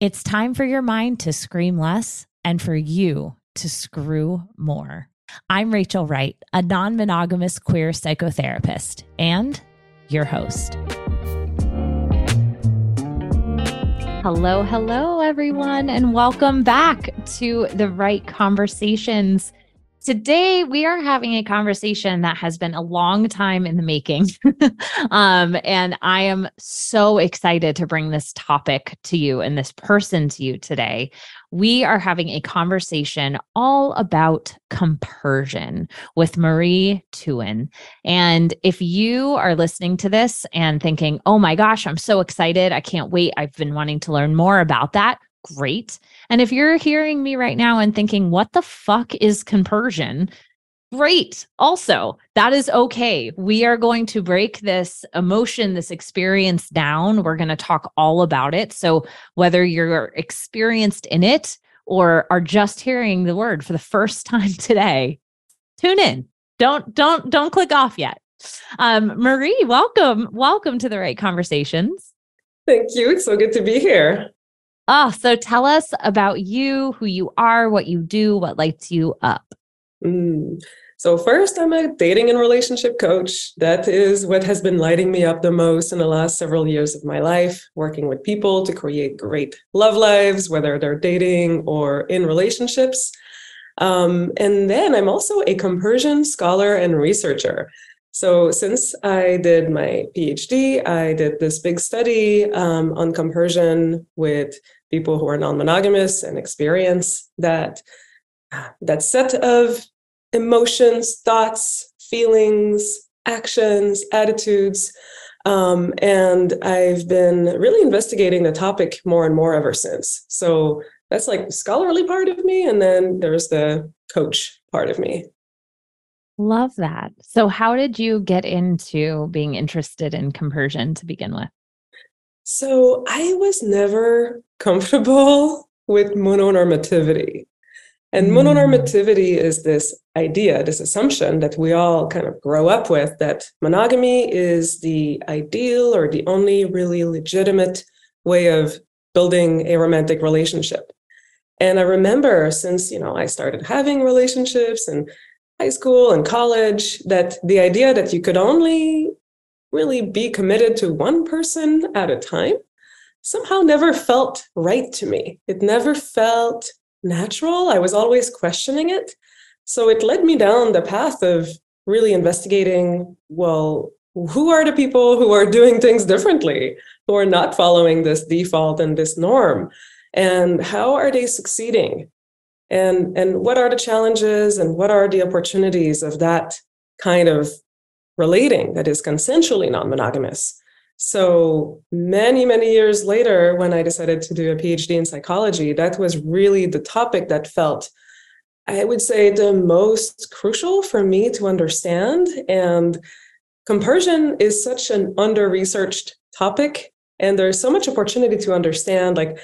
It's time for your mind to scream less and for you to screw more. I'm Rachel Wright, a non monogamous queer psychotherapist and your host. Hello, hello, everyone, and welcome back to the Wright Conversations. Today, we are having a conversation that has been a long time in the making. um, and I am so excited to bring this topic to you and this person to you today. We are having a conversation all about compersion with Marie Thouin. And if you are listening to this and thinking, oh my gosh, I'm so excited, I can't wait, I've been wanting to learn more about that, great. And if you're hearing me right now and thinking, what the fuck is compersion? Great. Also, that is okay. We are going to break this emotion, this experience down. We're going to talk all about it. So, whether you're experienced in it or are just hearing the word for the first time today, tune in. Don't don't don't click off yet. Um, Marie, welcome, welcome to the Wright Conversations. Thank you. It's so good to be here. Oh, so tell us about you, who you are, what you do, what lights you up. Mm. So, first, I'm a dating and relationship coach. That is what has been lighting me up the most in the last several years of my life, working with people to create great love lives, whether they're dating or in relationships. Um, and then I'm also a compersion scholar and researcher. So, since I did my PhD, I did this big study um, on compersion with people who are non-monogamous and experience that that set of emotions, thoughts, feelings, actions, attitudes. Um, and I've been really investigating the topic more and more ever since. So that's like the scholarly part of me, and then there's the coach part of me. Love that. So, how did you get into being interested in compersion to begin with? So, I was never comfortable with mononormativity. And mm. mononormativity is this idea, this assumption that we all kind of grow up with that monogamy is the ideal or the only really legitimate way of building a romantic relationship. And I remember since, you know, I started having relationships and high school and college that the idea that you could only really be committed to one person at a time somehow never felt right to me. It never felt natural. I was always questioning it. So it led me down the path of really investigating well, who are the people who are doing things differently, who are not following this default and this norm? And how are they succeeding? And and what are the challenges and what are the opportunities of that kind of relating that is consensually non-monogamous? So many many years later when i decided to do a phd in psychology that was really the topic that felt i would say the most crucial for me to understand. And compersion is such an under researched topic and there's so much opportunity to understand like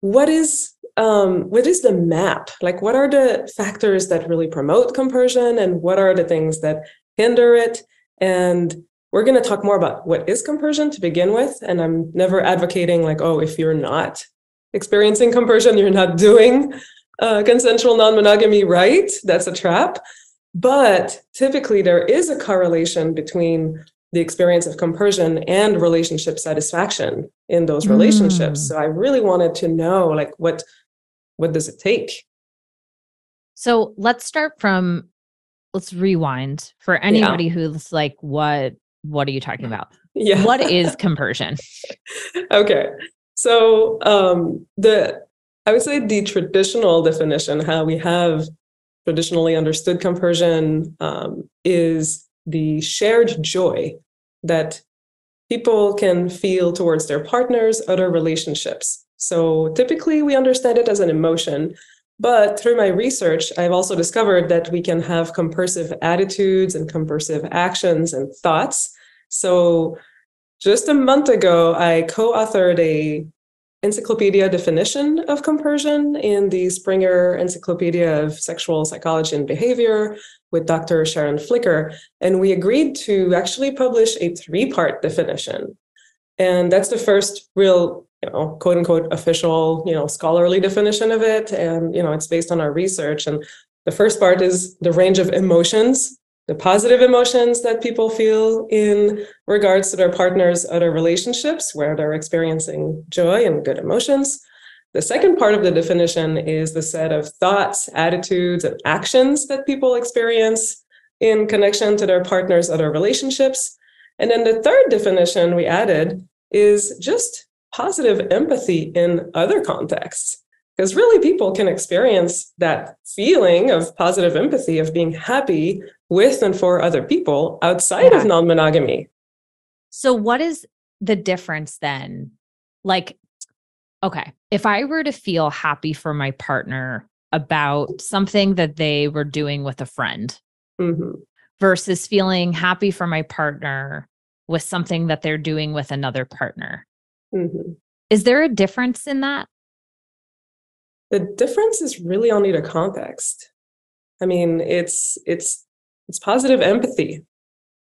what is um, what is the map? Like, what are the factors that really promote compersion, and what are the things that hinder it? And we're going to talk more about what is compersion to begin with. And I'm never advocating like, oh, if you're not experiencing compersion, you're not doing uh, consensual non-monogamy right. That's a trap. But typically, there is a correlation between the experience of compersion and relationship satisfaction in those relationships. Mm. So I really wanted to know like what what does it take? So let's start from let's rewind for anybody yeah. who's like, what what are you talking about? Yeah. What is compersion? okay. So um the I would say the traditional definition, how we have traditionally understood compersion, um, is the shared joy that people can feel towards their partners, other relationships. So typically we understand it as an emotion, but through my research, I've also discovered that we can have compersive attitudes and compersive actions and thoughts. So just a month ago, I co-authored a encyclopedia definition of compersion in the Springer Encyclopedia of Sexual Psychology and Behavior with Dr. Sharon Flicker. And we agreed to actually publish a three part definition. And that's the first real, you know, quote unquote official, you know, scholarly definition of it. And, you know, it's based on our research. And the first part is the range of emotions the positive emotions that people feel in regards to their partner's other relationships, where they're experiencing joy and good emotions. The second part of the definition is the set of thoughts, attitudes, and actions that people experience in connection to their partner's other relationships. And then the third definition we added is just positive empathy in other contexts. Because really, people can experience that feeling of positive empathy, of being happy with and for other people outside yeah. of non monogamy. So, what is the difference then? Like, okay, if I were to feel happy for my partner about something that they were doing with a friend mm-hmm. versus feeling happy for my partner with something that they're doing with another partner, mm-hmm. is there a difference in that? The difference is really only the context. I mean, it's it's it's positive empathy.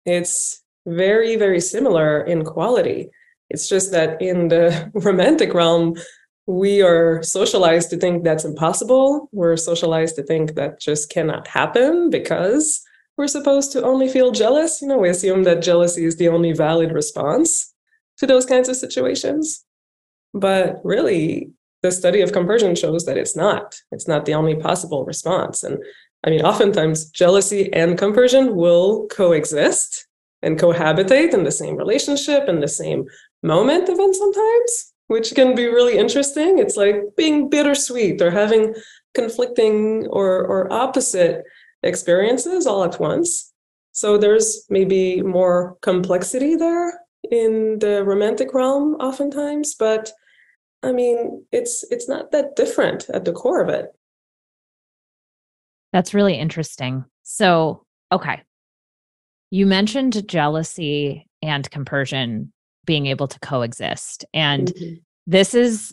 It's very, very similar in quality. It's just that in the romantic realm, we are socialized to think that's impossible. We're socialized to think that just cannot happen because we're supposed to only feel jealous. You know, we assume that jealousy is the only valid response to those kinds of situations. But really, the study of compersion shows that it's not. It's not the only possible response. And I mean, oftentimes jealousy and compersion will coexist and cohabitate in the same relationship in the same moment, even sometimes, which can be really interesting. It's like being bittersweet or having conflicting or, or opposite experiences all at once. So there's maybe more complexity there in the romantic realm, oftentimes, but I mean, it's it's not that different at the core of it. That's really interesting. So, okay. You mentioned jealousy and compersion being able to coexist. And mm-hmm. this is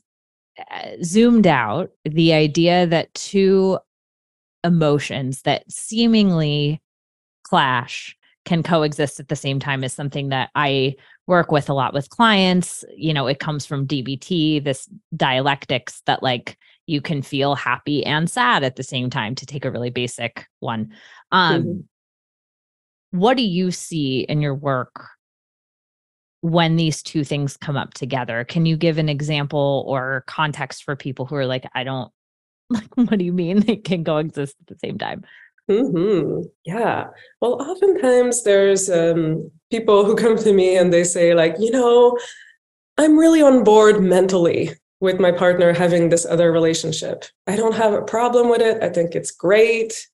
uh, zoomed out the idea that two emotions that seemingly clash can coexist at the same time is something that I work with a lot with clients. You know, it comes from DBT, this dialectics that like you can feel happy and sad at the same time to take a really basic one um mm-hmm. what do you see in your work when these two things come up together can you give an example or context for people who are like i don't like what do you mean they can coexist at the same time hmm Yeah. Well, oftentimes there's um, people who come to me and they say, like, you know, I'm really on board mentally with my partner having this other relationship. I don't have a problem with it. I think it's great.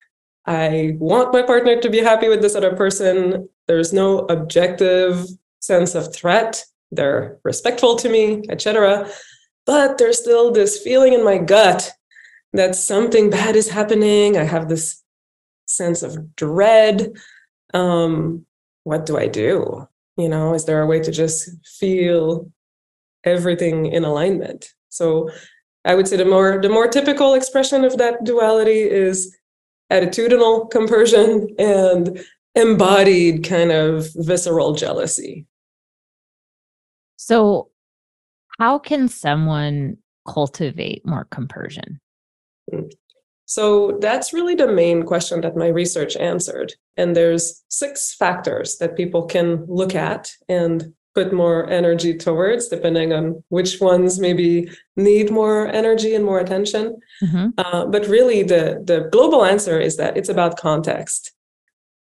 I want my partner to be happy with this other person. There's no objective sense of threat. They're respectful to me, etc. But there's still this feeling in my gut that something bad is happening. I have this sense of dread. Um, what do I do? You know, is there a way to just feel everything in alignment. So I would say the more the more typical expression of that duality is attitudinal compersion and embodied kind of visceral jealousy. So how can someone cultivate more compersion? So that's really the main question that my research answered. And there's six factors that people can look at and put more energy towards, depending on which ones maybe need more energy and more attention. Mm-hmm. Uh, but really, the the global answer is that it's about context.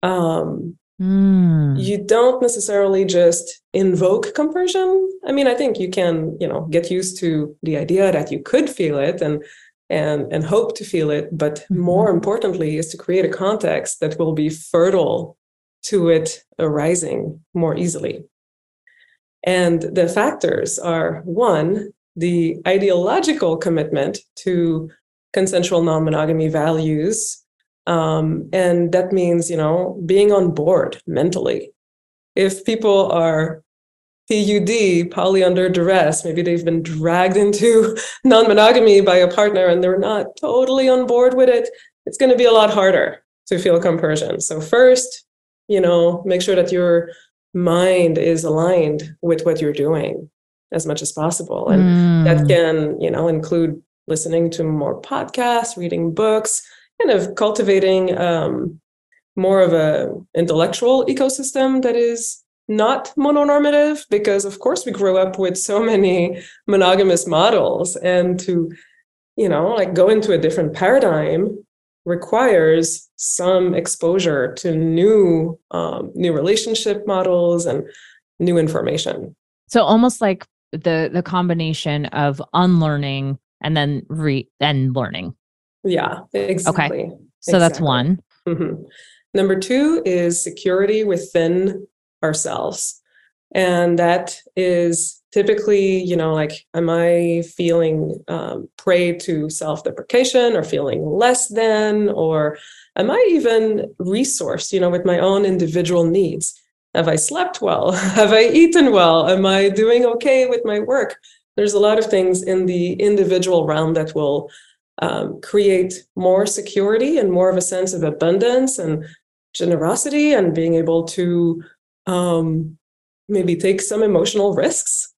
Um, mm. You don't necessarily just invoke compersion. I mean, I think you can, you know, get used to the idea that you could feel it and and and hope to feel it. But mm-hmm. more importantly, is to create a context that will be fertile to it arising more easily. And the factors are one, the ideological commitment to consensual non-monogamy values um, and that means you know being on board mentally if people are PUD, poly under duress, maybe they've been dragged into non-monogamy by a partner and they're not totally on board with it, it's going to be a lot harder to feel compersion. So first, you know, make sure that your mind is aligned with what you're doing as much as possible. And mm. that can, you know, include listening to more podcasts, reading books, kind of cultivating um, more of a intellectual ecosystem that is not mononormative because of course we grew up with so many monogamous models and to you know like go into a different paradigm requires some exposure to new um, new relationship models and new information. So almost like the the combination of unlearning and then re and learning. Yeah exactly. Okay so exactly. that's one. Mm-hmm. number two is security within ourselves. And that is typically you know like am i feeling um, prey to self-deprecation or feeling less than? Or am i even resourced you know with my own individual needs? Have i slept well? Have i eaten well? Am i doing okay with my work? There's a lot of things in the individual realm that will um, create more security and more of a sense of abundance and generosity and being able to um, maybe take some emotional risks.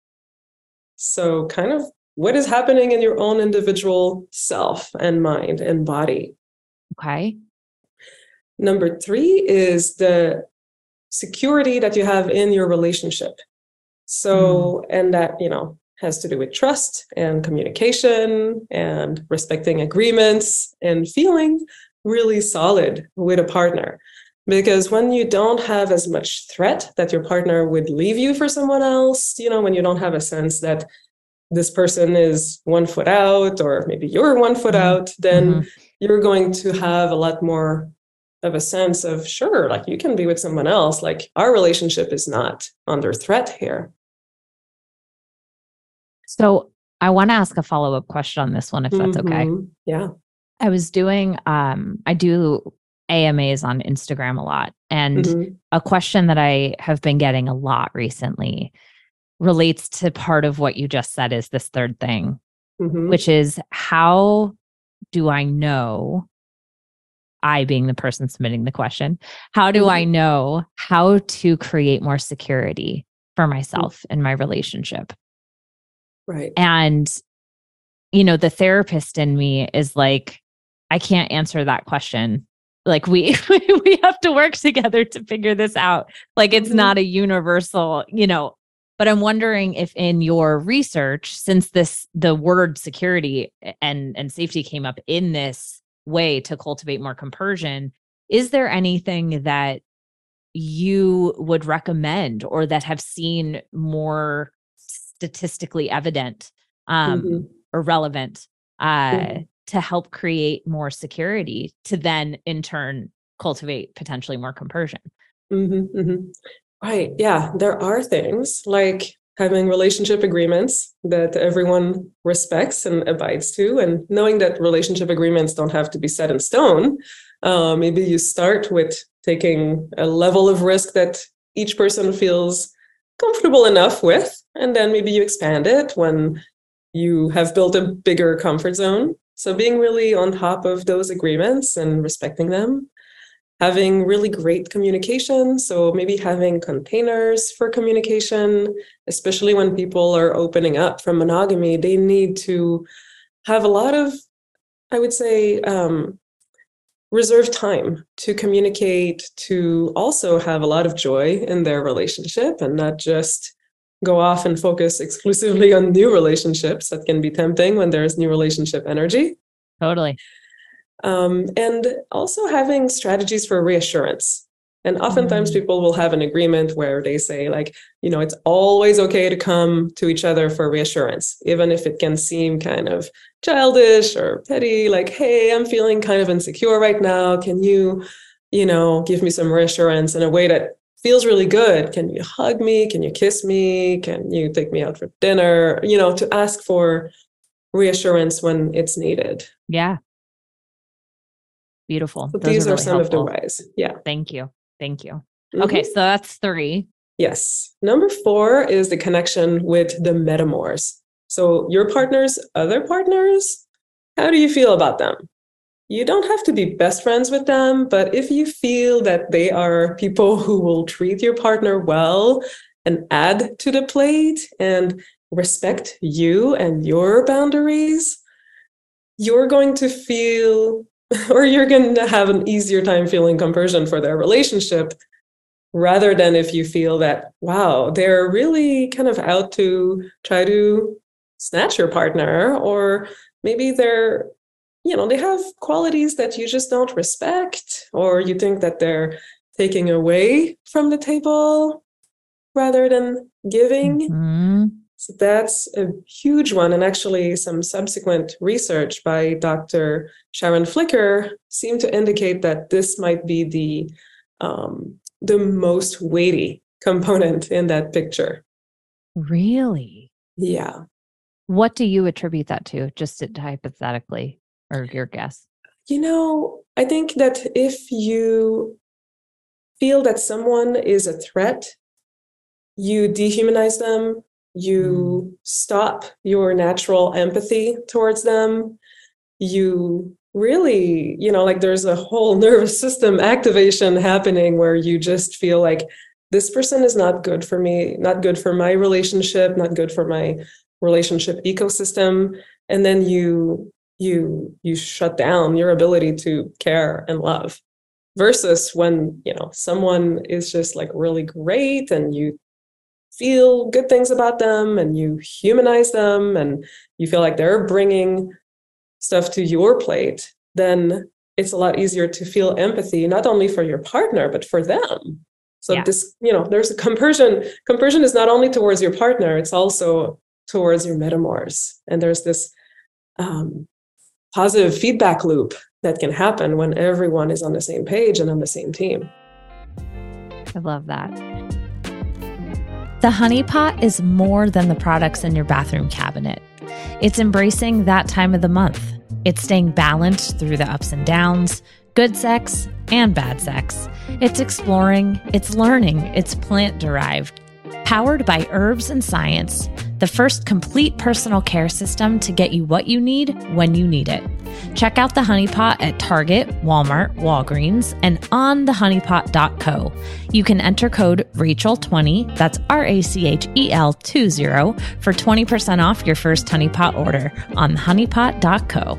So, kind of what is happening in your own individual self and mind and body. Okay. Number three is the security that you have in your relationship. So, mm. and that, you know, has to do with trust and communication and respecting agreements and feeling really solid with a partner. Because when you don't have as much threat that your partner would leave you for someone else, you know, when you don't have a sense that this person is one foot out or maybe you're one foot mm-hmm. out, then mm-hmm. you're going to have a lot more of a sense of sure, like you can be with someone else. Like our relationship is not under threat here. So I want to ask a follow up question on this one, if that's mm-hmm. okay. Yeah. I was doing, um, I do AMAs on Instagram a lot. And mm-hmm. a question that I have been getting a lot recently relates to part of what you just said is this third thing, mm-hmm. which is how do I know? I being the person submitting the question, how do mm-hmm. I know how to create more security for mm. myself in my relationship? Right. And, you know, the therapist in me is like, I can't answer that question like we we have to work together to figure this out like it's mm-hmm. not a universal you know but i'm wondering if in your research since this the word security and and safety came up in this way to cultivate more compersion is there anything that you would recommend or that have seen more statistically evident um mm-hmm. or relevant uh mm-hmm to help create more security to then in turn cultivate potentially more compersion. Mm-hmm, mm-hmm. Right. Yeah. There are things like having relationship agreements that everyone respects and abides to, and knowing that relationship agreements don't have to be set in stone. Uh, maybe you start with taking a level of risk that each person feels comfortable enough with, and then maybe you expand it when you have built a bigger comfort zone. So being really on top of those agreements and respecting them, having really great communication. So maybe having containers for communication, especially when people are opening up from monogamy, they need to have a lot of, I would say, um, reserve time to communicate, to also have a lot of joy in their relationship and not just go off and focus exclusively on new relationships that can be tempting when there's new relationship energy. Totally. Um, and also having strategies for reassurance. And oftentimes mm-hmm. people will have an agreement where they say like you know it's always okay to come to each other for reassurance even if it can seem kind of childish or petty like hey i'm feeling kind of insecure right now. Can you you know give me some reassurance in a way that feels really good. Can you hug me? Can you kiss me? Can you take me out for dinner? You know, to ask for reassurance when it's needed. Yeah. Beautiful. So these are, really some helpful. of the ways. Yeah. Thank you. Thank you. Mm-hmm. Okay, so that's three. Yes. Number four is the connection with the metamours. So your partners, other partners, how do you feel about them? You don't have to be best friends with them, but if you feel that they are people who will treat your partner well and add to the plate and respect you and your boundaries, you're going to feel, or you're going to have an easier time feeling compersion for their relationship rather than if you feel that, wow, they're really kind of out to try to snatch your partner, or maybe they're you know they have qualities that you just don't respect or you think that they're taking away from the table rather than giving. Mm-hmm. so that's a huge one. And actually some subsequent research by dr sharon flicker seemed to indicate that this might be the um, the most weighty component in that picture. Really? Yeah. What do you attribute that to just hypothetically or your guess? You know, I think that if you feel that someone is a threat, you dehumanize them, you mm. stop your natural empathy towards them, you really, you know, like there's a whole nervous system activation happening where you just feel like this person is not good for me, not good for my relationship, not good for my relationship ecosystem. And then you you you shut down your ability to care and love versus when you know someone is just like really great and you feel good things about them and you humanize them and you feel like they're bringing stuff to your plate then it's a lot easier to feel empathy not only for your partner but for them so yeah. this you know there's a compersion compersion is not only towards your partner it's also towards your metamours and there's this um, positive feedback loop that can happen when everyone is on the same page and on the same team. I love that. The Honey Pot is more than the products in your bathroom cabinet. It's embracing that time of the month. It's staying balanced through the ups and downs, good sex and bad sex. It's exploring, it's learning, it's plant derived. Powered by herbs and science, the first complete personal care system to get you what you need when you need it. Check out the Honeypot at Target, Walmart, Walgreens, and on thehoneypot.co. You can enter code Rachel20, that's R A C H E L 20, for 20% off your first Honeypot order on thehoneypot.co.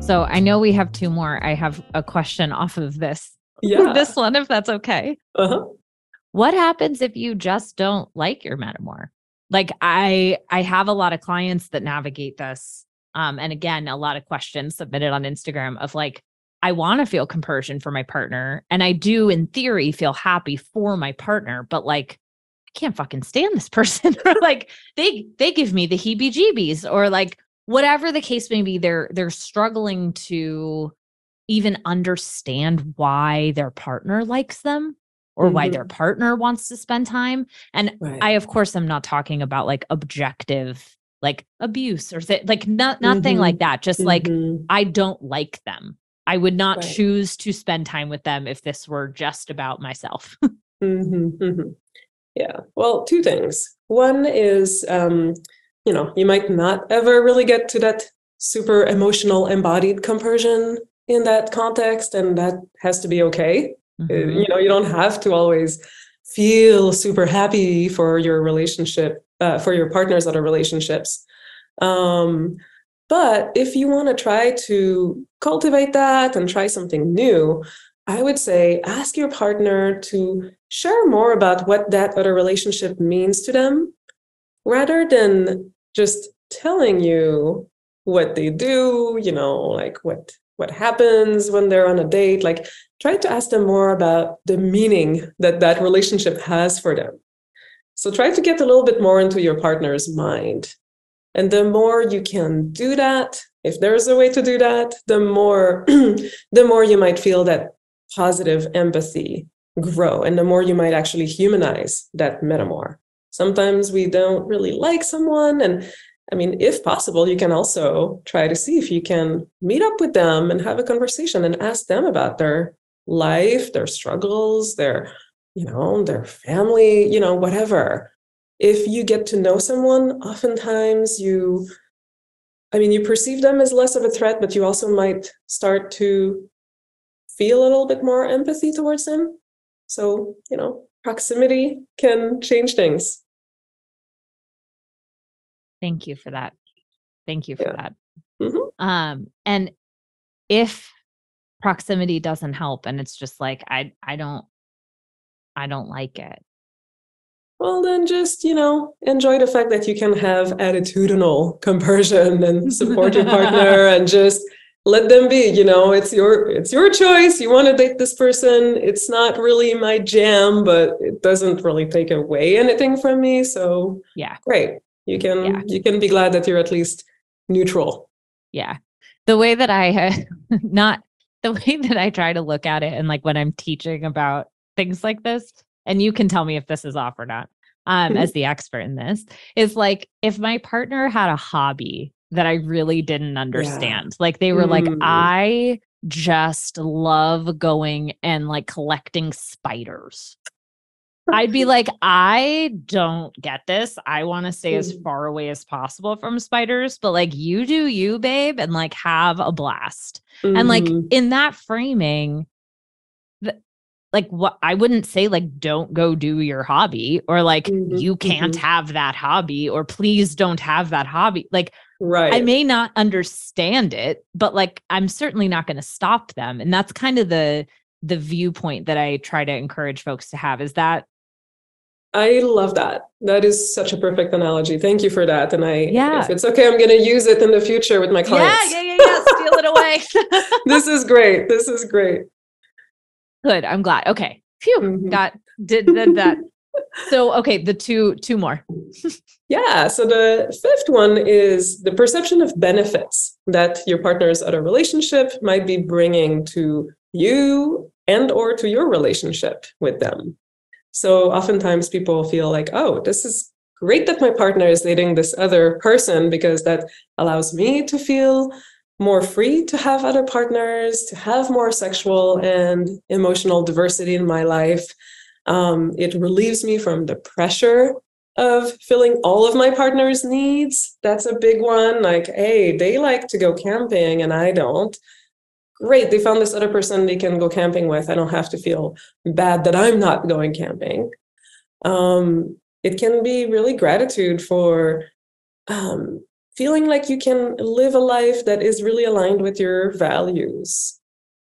So I know we have two more. I have a question off of this. Yeah. this one, if that's okay. Uh-huh. What happens if you just don't like your metamour? Like I I have a lot of clients that navigate this. Um, and again, a lot of questions submitted on Instagram of like, I want to feel compersion for my partner. And I do in theory feel happy for my partner, but like I can't fucking stand this person. or like they they give me the heebie jeebies or like whatever the case may be, they're they're struggling to even understand why their partner likes them or mm-hmm. why their mm-hmm. partner wants to spend time. And right. I, of course, I'm not talking about like objective like abuse or th- like not, nothing mm-hmm. like that. Just mm-hmm. like I don't like them. I would not right. choose to spend time with them if this were just about myself. Mm-hmm, mm-hmm. Yeah. Well, two things. One is, um, you know, you might not ever really get to that super emotional embodied compersion in that context, and that has to be okay. Uh, mm-hmm. You know, you don't have to always feel super happy for your relationship, uh, for your partners that are relationships. Um, but if you want to try to cultivate that and try something new, I would say ask your partner to share more about what that other relationship means to them rather than just telling you what they do, you know, like what what happens when they're on a date like try to ask them more about the meaning that that relationship has for them so try to get a little bit more into your partner's mind and the more you can do that if there's a way to do that the more the more you might feel that positive empathy grow and the more you might actually humanize that metamour. Sometimes we don't really like someone. And I mean, if possible, you can also try to see if you can meet up with them and have a conversation and ask them about their life, their struggles, their, you know, their family, you know, whatever. If you get to know someone, oftentimes you, I mean, you perceive them as less of a threat, but you also might start to feel a little bit more empathy towards them. So, you know, proximity can change things. Thank you for that. Thank you for yeah. that. Mm-hmm. Um, and if proximity doesn't help and it's just like I I don't I don't like it. Well, then just, you know, enjoy the fact that you can have attitudinal compersion and support your partner and just let them be you know it's your it's your choice you want to date this person it's not really my jam but it doesn't really take away anything from me so yeah great you can yeah. you can be glad that you're at least neutral yeah the way that i not the way that i try to look at it and like when i'm teaching about things like this and you can tell me if this is off or not um as the expert in this is like if my partner had a hobby that I really didn't understand. Yeah. Like they were mm. like, I just love going and like collecting spiders. I'd be like, I don't get this. I want to stay as mm. far away as possible from spiders, but like you do you, babe, and like have a blast. Mm-hmm. And like mm-hmm. in that framing, like what I wouldn't say like don't go do your hobby or like mm-hmm. you can't mm-hmm. have that hobby or please don't have that hobby. Like right. I may not understand it, but like I'm certainly not going to stop them. And that's kind of the the viewpoint that I try to encourage folks to have. Is that I love that. That is such a perfect analogy. Thank you for that. And I, yeah. if it's okay, I'm going to use it in the future with my clients. Yeah, yeah, yeah, yeah. Steal it away. this is great. This is great. Good. I'm glad. Okay. Phew. Mm-hmm. Got did, did that. so okay, the two two more. yeah. So the fifth one is the perception of benefits that your partner's other relationship might be bringing to you and or to your relationship with them. So oftentimes people feel like, oh, this is great that my partner is dating this other person because that allows me to feel more free to have other partners, to have more sexual and emotional diversity in my life. Um, it relieves me from the pressure of filling all of my partner's needs. That's a big one. Like, hey, they like to go camping and I don't. Great, they found this other person they can go camping with. I don't have to feel bad that I'm not going camping. Um, it can be really gratitude for um, feeling like you can live a life that is really aligned with your values.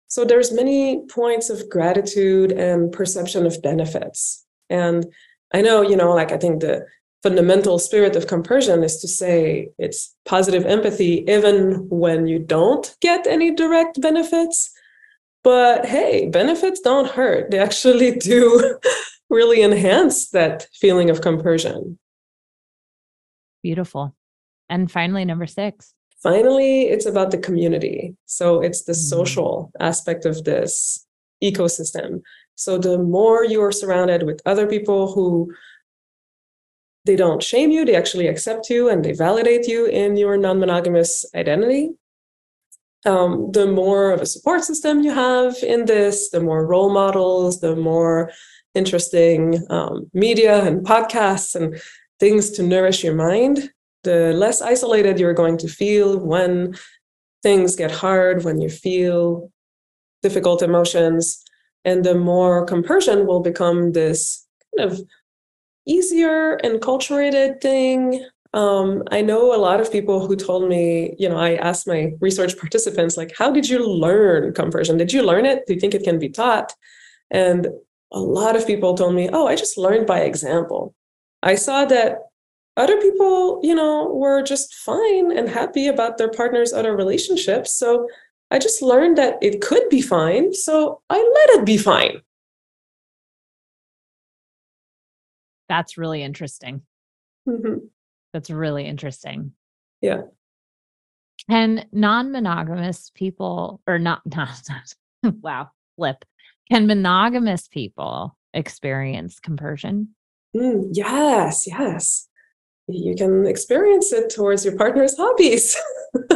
So there's many points of gratitude and perception of benefits. And I know, you know, like I think the fundamental spirit of compersion is to say it's positive empathy even when you don't get any direct benefits. But hey, benefits don't hurt. They actually do really enhance that feeling of compersion. Beautiful. And finally, number six. Finally, it's about the community. So it's the mm-hmm. social aspect of this ecosystem. So the more you are surrounded with other people who they don't shame you, they actually accept you and they validate you in your non monogamous identity. Um, the more of a support system you have in this, the more role models, the more interesting um, media and podcasts and things to nourish your mind, the less isolated you're going to feel when things get hard, when you feel difficult emotions, and the more compersion will become this kind of easier and enculturated thing. Um, I know a lot of people who told me, you know, I asked my research participants, like, how did you learn compersion? Did you learn it? Do you think it can be taught? And a lot of people told me, oh, I just learned by example. I saw that other people, you know, were just fine and happy about their partner's other relationships. So I just learned that it could be fine. So I let it be fine. That's really interesting. Mm-hmm. That's really interesting. Yeah. Can non monogamous people, or not, not, wow, flip. Can monogamous people experience compersion? Mm, yes, yes. You can experience it towards your partner's hobbies.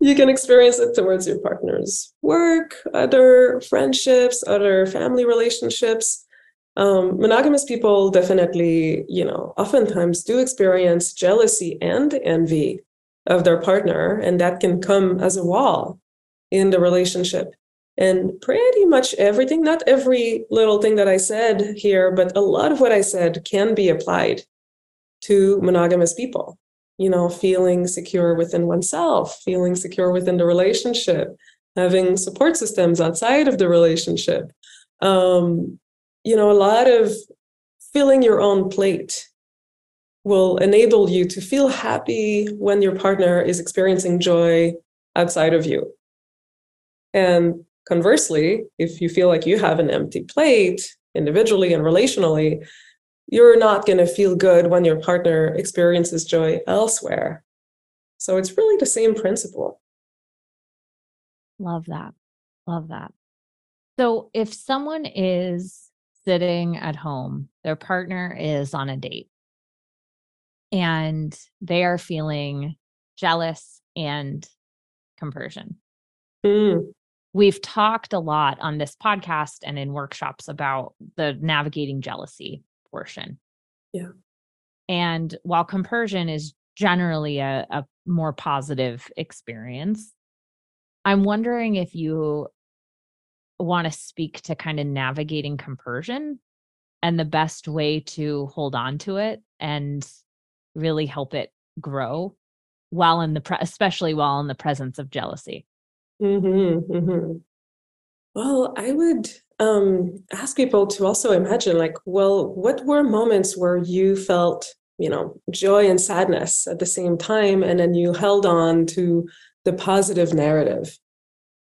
you can experience it towards your partner's work, other friendships, other family relationships. Um, monogamous people definitely, you know, oftentimes do experience jealousy and envy of their partner, and that can come as a wall in the relationship. And pretty much everything, not every little thing that I said here, but a lot of what I said can be applied to monogamous people. You know, feeling secure within oneself, feeling secure within the relationship, having support systems outside of the relationship. Um, you know, a lot of filling your own plate will enable you to feel happy when your partner is experiencing joy outside of you. And conversely, if you feel like you have an empty plate individually and relationally, you're not going to feel good when your partner experiences joy elsewhere. So it's really the same principle. Love that. Love that. So if someone is sitting at home, their partner is on a date, and they are feeling jealous and compersion. Mm. We've talked a lot on this podcast and in workshops about the navigating jealousy portion. Yeah. And while compersion is generally a, a more positive experience, I'm wondering if you want to speak to kind of navigating compersion and the best way to hold on to it and really help it grow while in the pre- especially while in the presence of jealousy mm-hmm, mm-hmm. well i would um, ask people to also imagine like well what were moments where you felt you know joy and sadness at the same time and then you held on to the positive narrative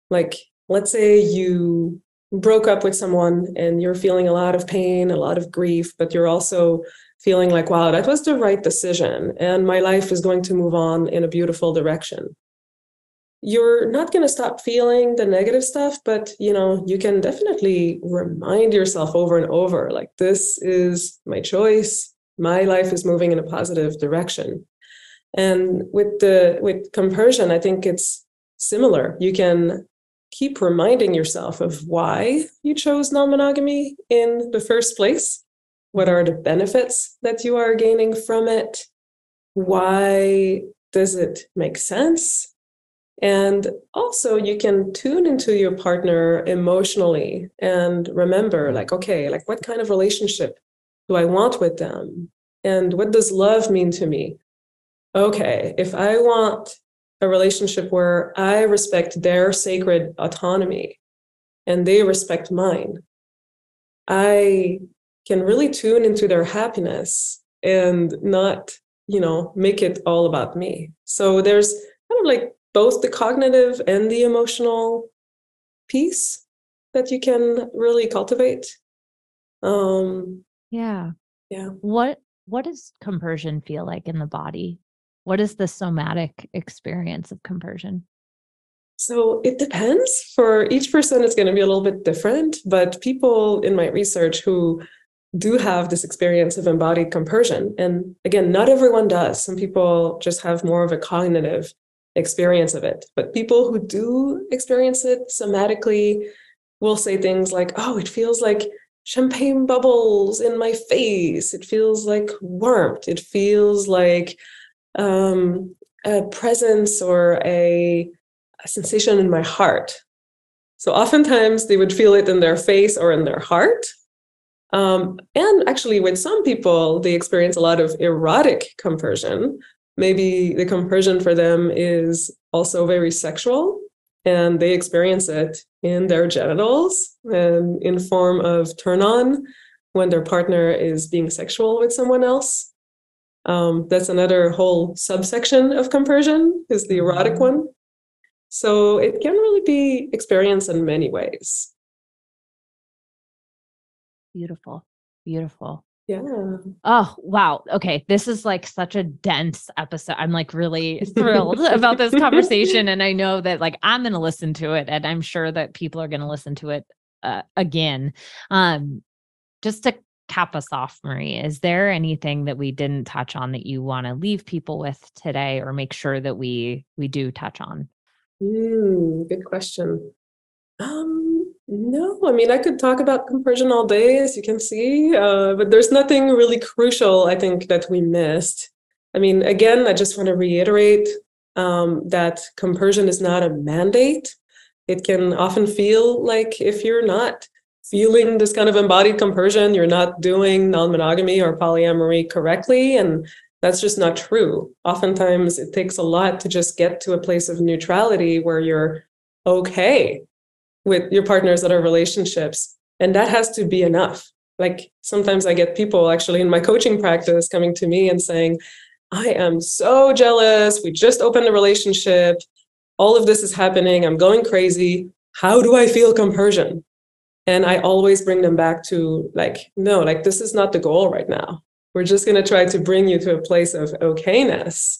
like let's say you broke up with someone and you're feeling a lot of pain a lot of grief but you're also feeling like, wow, that was the right decision, and my life is going to move on in a beautiful direction. You're not going to stop feeling the negative stuff, but you know, you can definitely remind yourself over and over like, this is my choice. My life is moving in a positive direction. And with the with compersion, I think it's similar. You can keep reminding yourself of why you chose non-monogamy in the first place what are the benefits that you are gaining from it? Why does it make sense? And also, you can tune into your partner emotionally and remember, like, okay, like, what kind of relationship do I want with them? And what does love mean to me? Okay, if I want a relationship where I respect their sacred autonomy and they respect mine, I can really tune into their happiness and not you know make it all about me. So there's kind of like both the cognitive and the emotional piece that you can really cultivate. Um yeah. yeah. What what does compersion feel like in the body what is the somatic experience of compersion? so it depends for each person it's going to be a little bit different but people in my research who do have this experience of embodied compersion. And again, not everyone does. Some people just have more of a cognitive experience of it. But people who do experience it somatically will say things like, oh, it feels like champagne bubbles in my face. It feels like warmth. It feels like um, a presence or a, a sensation in my heart. So oftentimes they would feel it in their face or in their heart, um, and actually, with some people, they experience a lot of erotic compersion. Maybe the compersion for them is also very sexual, and they experience it in their genitals and in form of turn on when their partner is being sexual with someone else. Um, that's another whole subsection of compersion is the erotic mm-hmm. one. So it can really be experienced in many ways. Beautiful. Beautiful. Yeah. Oh, wow. Okay. This is like such a dense episode. I'm like really thrilled about this conversation. And I know that like I'm going to listen to it and I'm sure that people are going to listen to it uh, again. Um, just to off, Marie, is there anything that we didn't touch on that you want to leave people with today or make sure that we we do touch on? Mm, good question. Um, no, I mean, I could talk about compersion all day, as you can see, uh, but there's nothing really crucial, I think, that we missed. I mean, again, I just want to reiterate um, that compersion is not a mandate. It can often feel like if you're not feeling this kind of embodied compersion, you're not doing non monogamy or polyamory correctly. And that's just not true. Oftentimes, it takes a lot to just get to a place of neutrality where you're okay with your partners that are relationships. And that has to be enough. Like sometimes I get people actually in my coaching practice coming to me and saying, I am so jealous. We just opened a relationship. All of this is happening. I'm going crazy. How do I feel compersion? And I always bring them back to like, no, like this is not the goal right now. We're just going to try to bring you to a place of okayness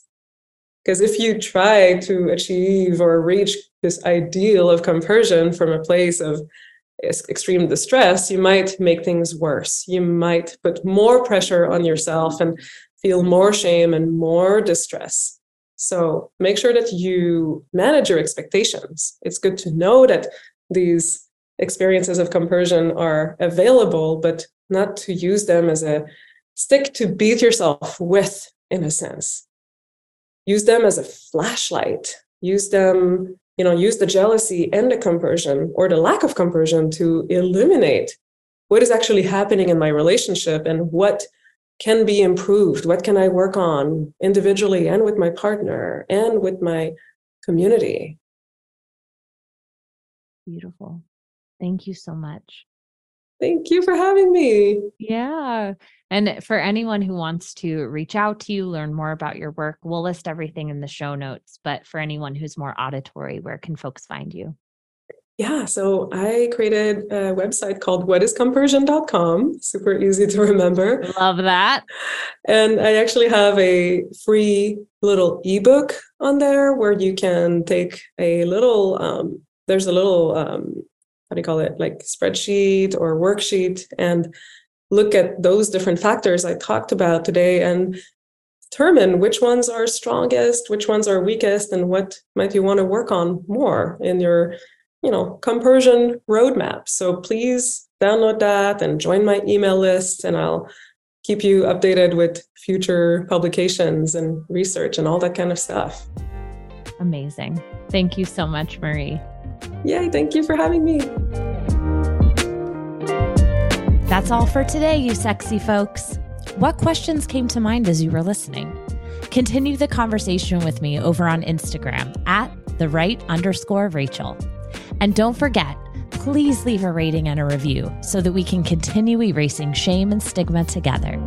because if you try to achieve or reach this ideal of compersion from a place of extreme distress, you might make things worse. You might put more pressure on yourself and feel more shame and more distress. So make sure that you manage your expectations. It's good to know that these experiences of compersion are available, but not to use them as a stick to beat yourself with, in a sense. Use them as a flashlight. Use them you know use the jealousy and the compersion or the lack of compersion to illuminate what is actually happening in my relationship and what can be improved what can i work on individually and with my partner and with my community. Beautiful thank you so much Thank you for having me. Yeah. And for anyone who wants to reach out to you, learn more about your work, we'll list everything in the show notes. But for anyone who's more auditory, where can folks find you? Yeah, so I created a website called whatiscompersion.com. Super easy to remember. Love that. And I actually have a free little ebook on there where you can take a little, um, there's a little um, how do you call it like spreadsheet or worksheet and look at those different factors I talked about today and determine which ones are strongest, which ones are weakest, and what might you want to work on more in your, you know, compersion roadmap. So please download that and join my email list, and I'll keep you updated with future publications and research and all that kind of stuff. Amazing. Thank you so much, Marie. Yay, thank you for having me. That's all for today, you sexy folks. What questions came to mind as you were listening? Continue the conversation with me over on Instagram at the Wright underscore Rachel. And don't forget, please leave a rating and a review so that we can continue erasing shame and stigma together.